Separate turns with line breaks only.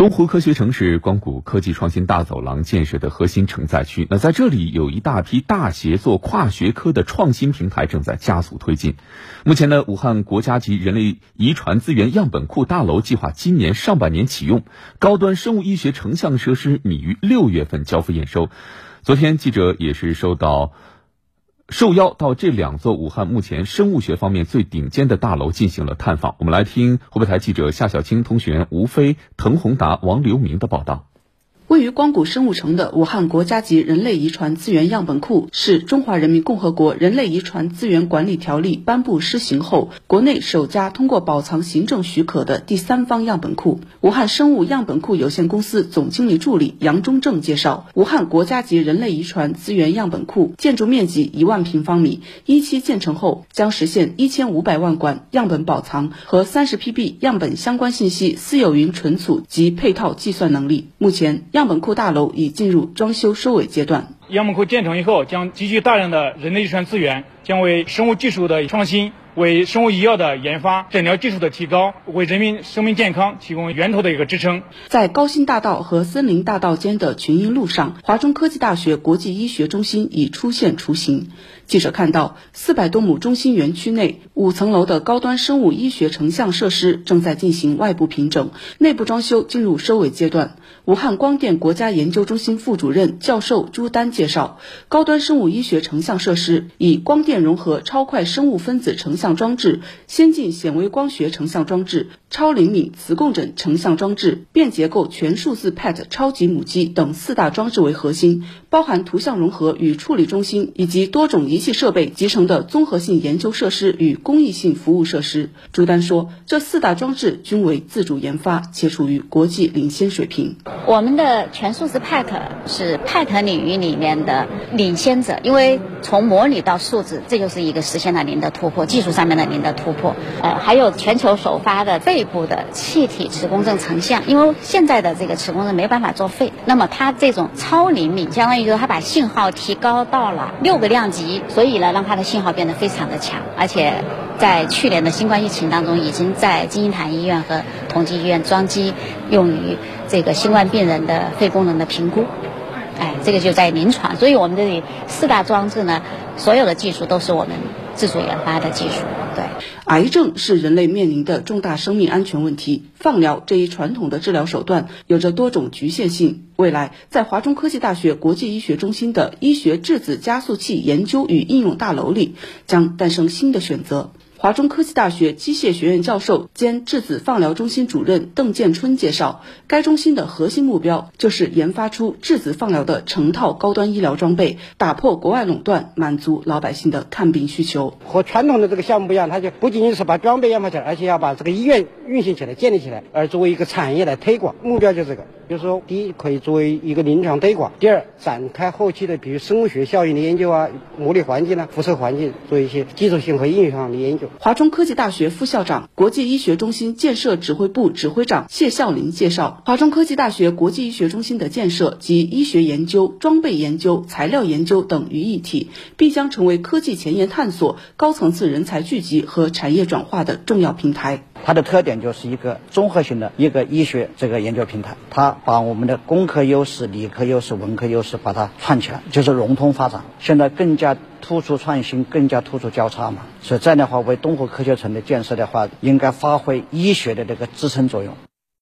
东湖科学城是光谷科技创新大走廊建设的核心承载区。那在这里有一大批大协作跨学科的创新平台正在加速推进。目前呢，武汉国家级人类遗传资源样本库大楼计划今年上半年启用，高端生物医学成像设施拟于六月份交付验收。昨天记者也是收到。受邀到这两座武汉目前生物学方面最顶尖的大楼进行了探访。我们来听湖北台记者夏小青、通讯员吴飞、滕宏达、王留明的报道。
位于光谷生物城的武汉国家级人类遗传资源样本库，是中华人民共和国人类遗传资源管理条例颁布施行后，国内首家通过保藏行政许可的第三方样本库。武汉生物样本库有限公司总经理助理杨忠正介绍，武汉国家级人类遗传资源样本库建筑面积一万平方米，一期建成后将实现一千五百万管样本保藏和三十 PB 样本相关信息私有云存储及配套计算能力。目前样样本库大楼已进入装修收尾阶段。
样本库建成以后，将集聚大量的人类遗传资源，将为生物技术的创新。为生物医药的研发、诊疗技术的提高，为人民生命健康提供源头的一个支撑。
在高新大道和森林大道间的群英路上，华中科技大学国际医学中心已出现雏形。记者看到，四百多亩中心园区内五层楼的高端生物医学成像设施正在进行外部平整，内部装修进入收尾阶段。武汉光电国家研究中心副主任教授朱丹介绍，高端生物医学成像设施以光电融合超快生物分子成像装置、先进显微光学成像装置、超灵敏磁共振成像装置、便结构全数字 PET 超级母机等四大装置为核心，包含图像融合与处理中心以及多种仪器设备集成的综合性研究设施与公益性服务设施。朱丹说，这四大装置均为自主研发，且处于国际领先水平。
我们的全数字 PET 是 PET 领域里面的领先者，因为从模拟到数字，这就是一个实现了零的突破，技术上面的零的突破。呃，还有全球首发的肺部的气体磁共振成像，因为现在的这个磁共振没办法作废，那么它这种超灵敏，相当于说它把信号提高到了六个量级，所以呢，让它的信号变得非常的强，而且在去年的新冠疫情当中，已经在金银潭医院和同济医院装机用于这个新冠。病人的肺功能的评估，这个就在临床，所以我们这里四大装置呢，所有的技术都是我们自主研发的技术。对，
癌症是人类面临的重大生命安全问题，放疗这一传统的治疗手段有着多种局限性。未来，在华中科技大学国际医学中心的医学质子加速器研究与应用大楼里，将诞生新的选择。华中科技大学机械学院教授兼质子放疗中心主任邓建春介绍，该中心的核心目标就是研发出质子放疗的成套高端医疗装备，打破国外垄断，满足老百姓的看病需求。
和传统的这个项目不一样，它就不仅仅是把装备研发起来，而且要把这个医院运行起来、建立起来，而作为一个产业来推广。目标就是这个，就是说，第一可以作为一个临床推广；第二，展开后期的，比如生物学效应的研究啊、模拟环境啊、辐射环境，做一些技术性和应用上的研究。
华中科技大学副校长、国际医学中心建设指挥部指挥长谢孝林介绍，华中科技大学国际医学中心的建设及医学研究、装备研究、材料研究等于一体，必将成为科技前沿探索、高层次人才聚集和产业转化的重要平台。
它的特点就是一个综合性的一个医学这个研究平台，它把我们的工科优势、理科优势、文科优势把它串起来，就是融通发展。现在更加突出创新，更加突出交叉嘛，所以这样的话，为东湖科学城的建设的话，应该发挥医学的这个支撑作用。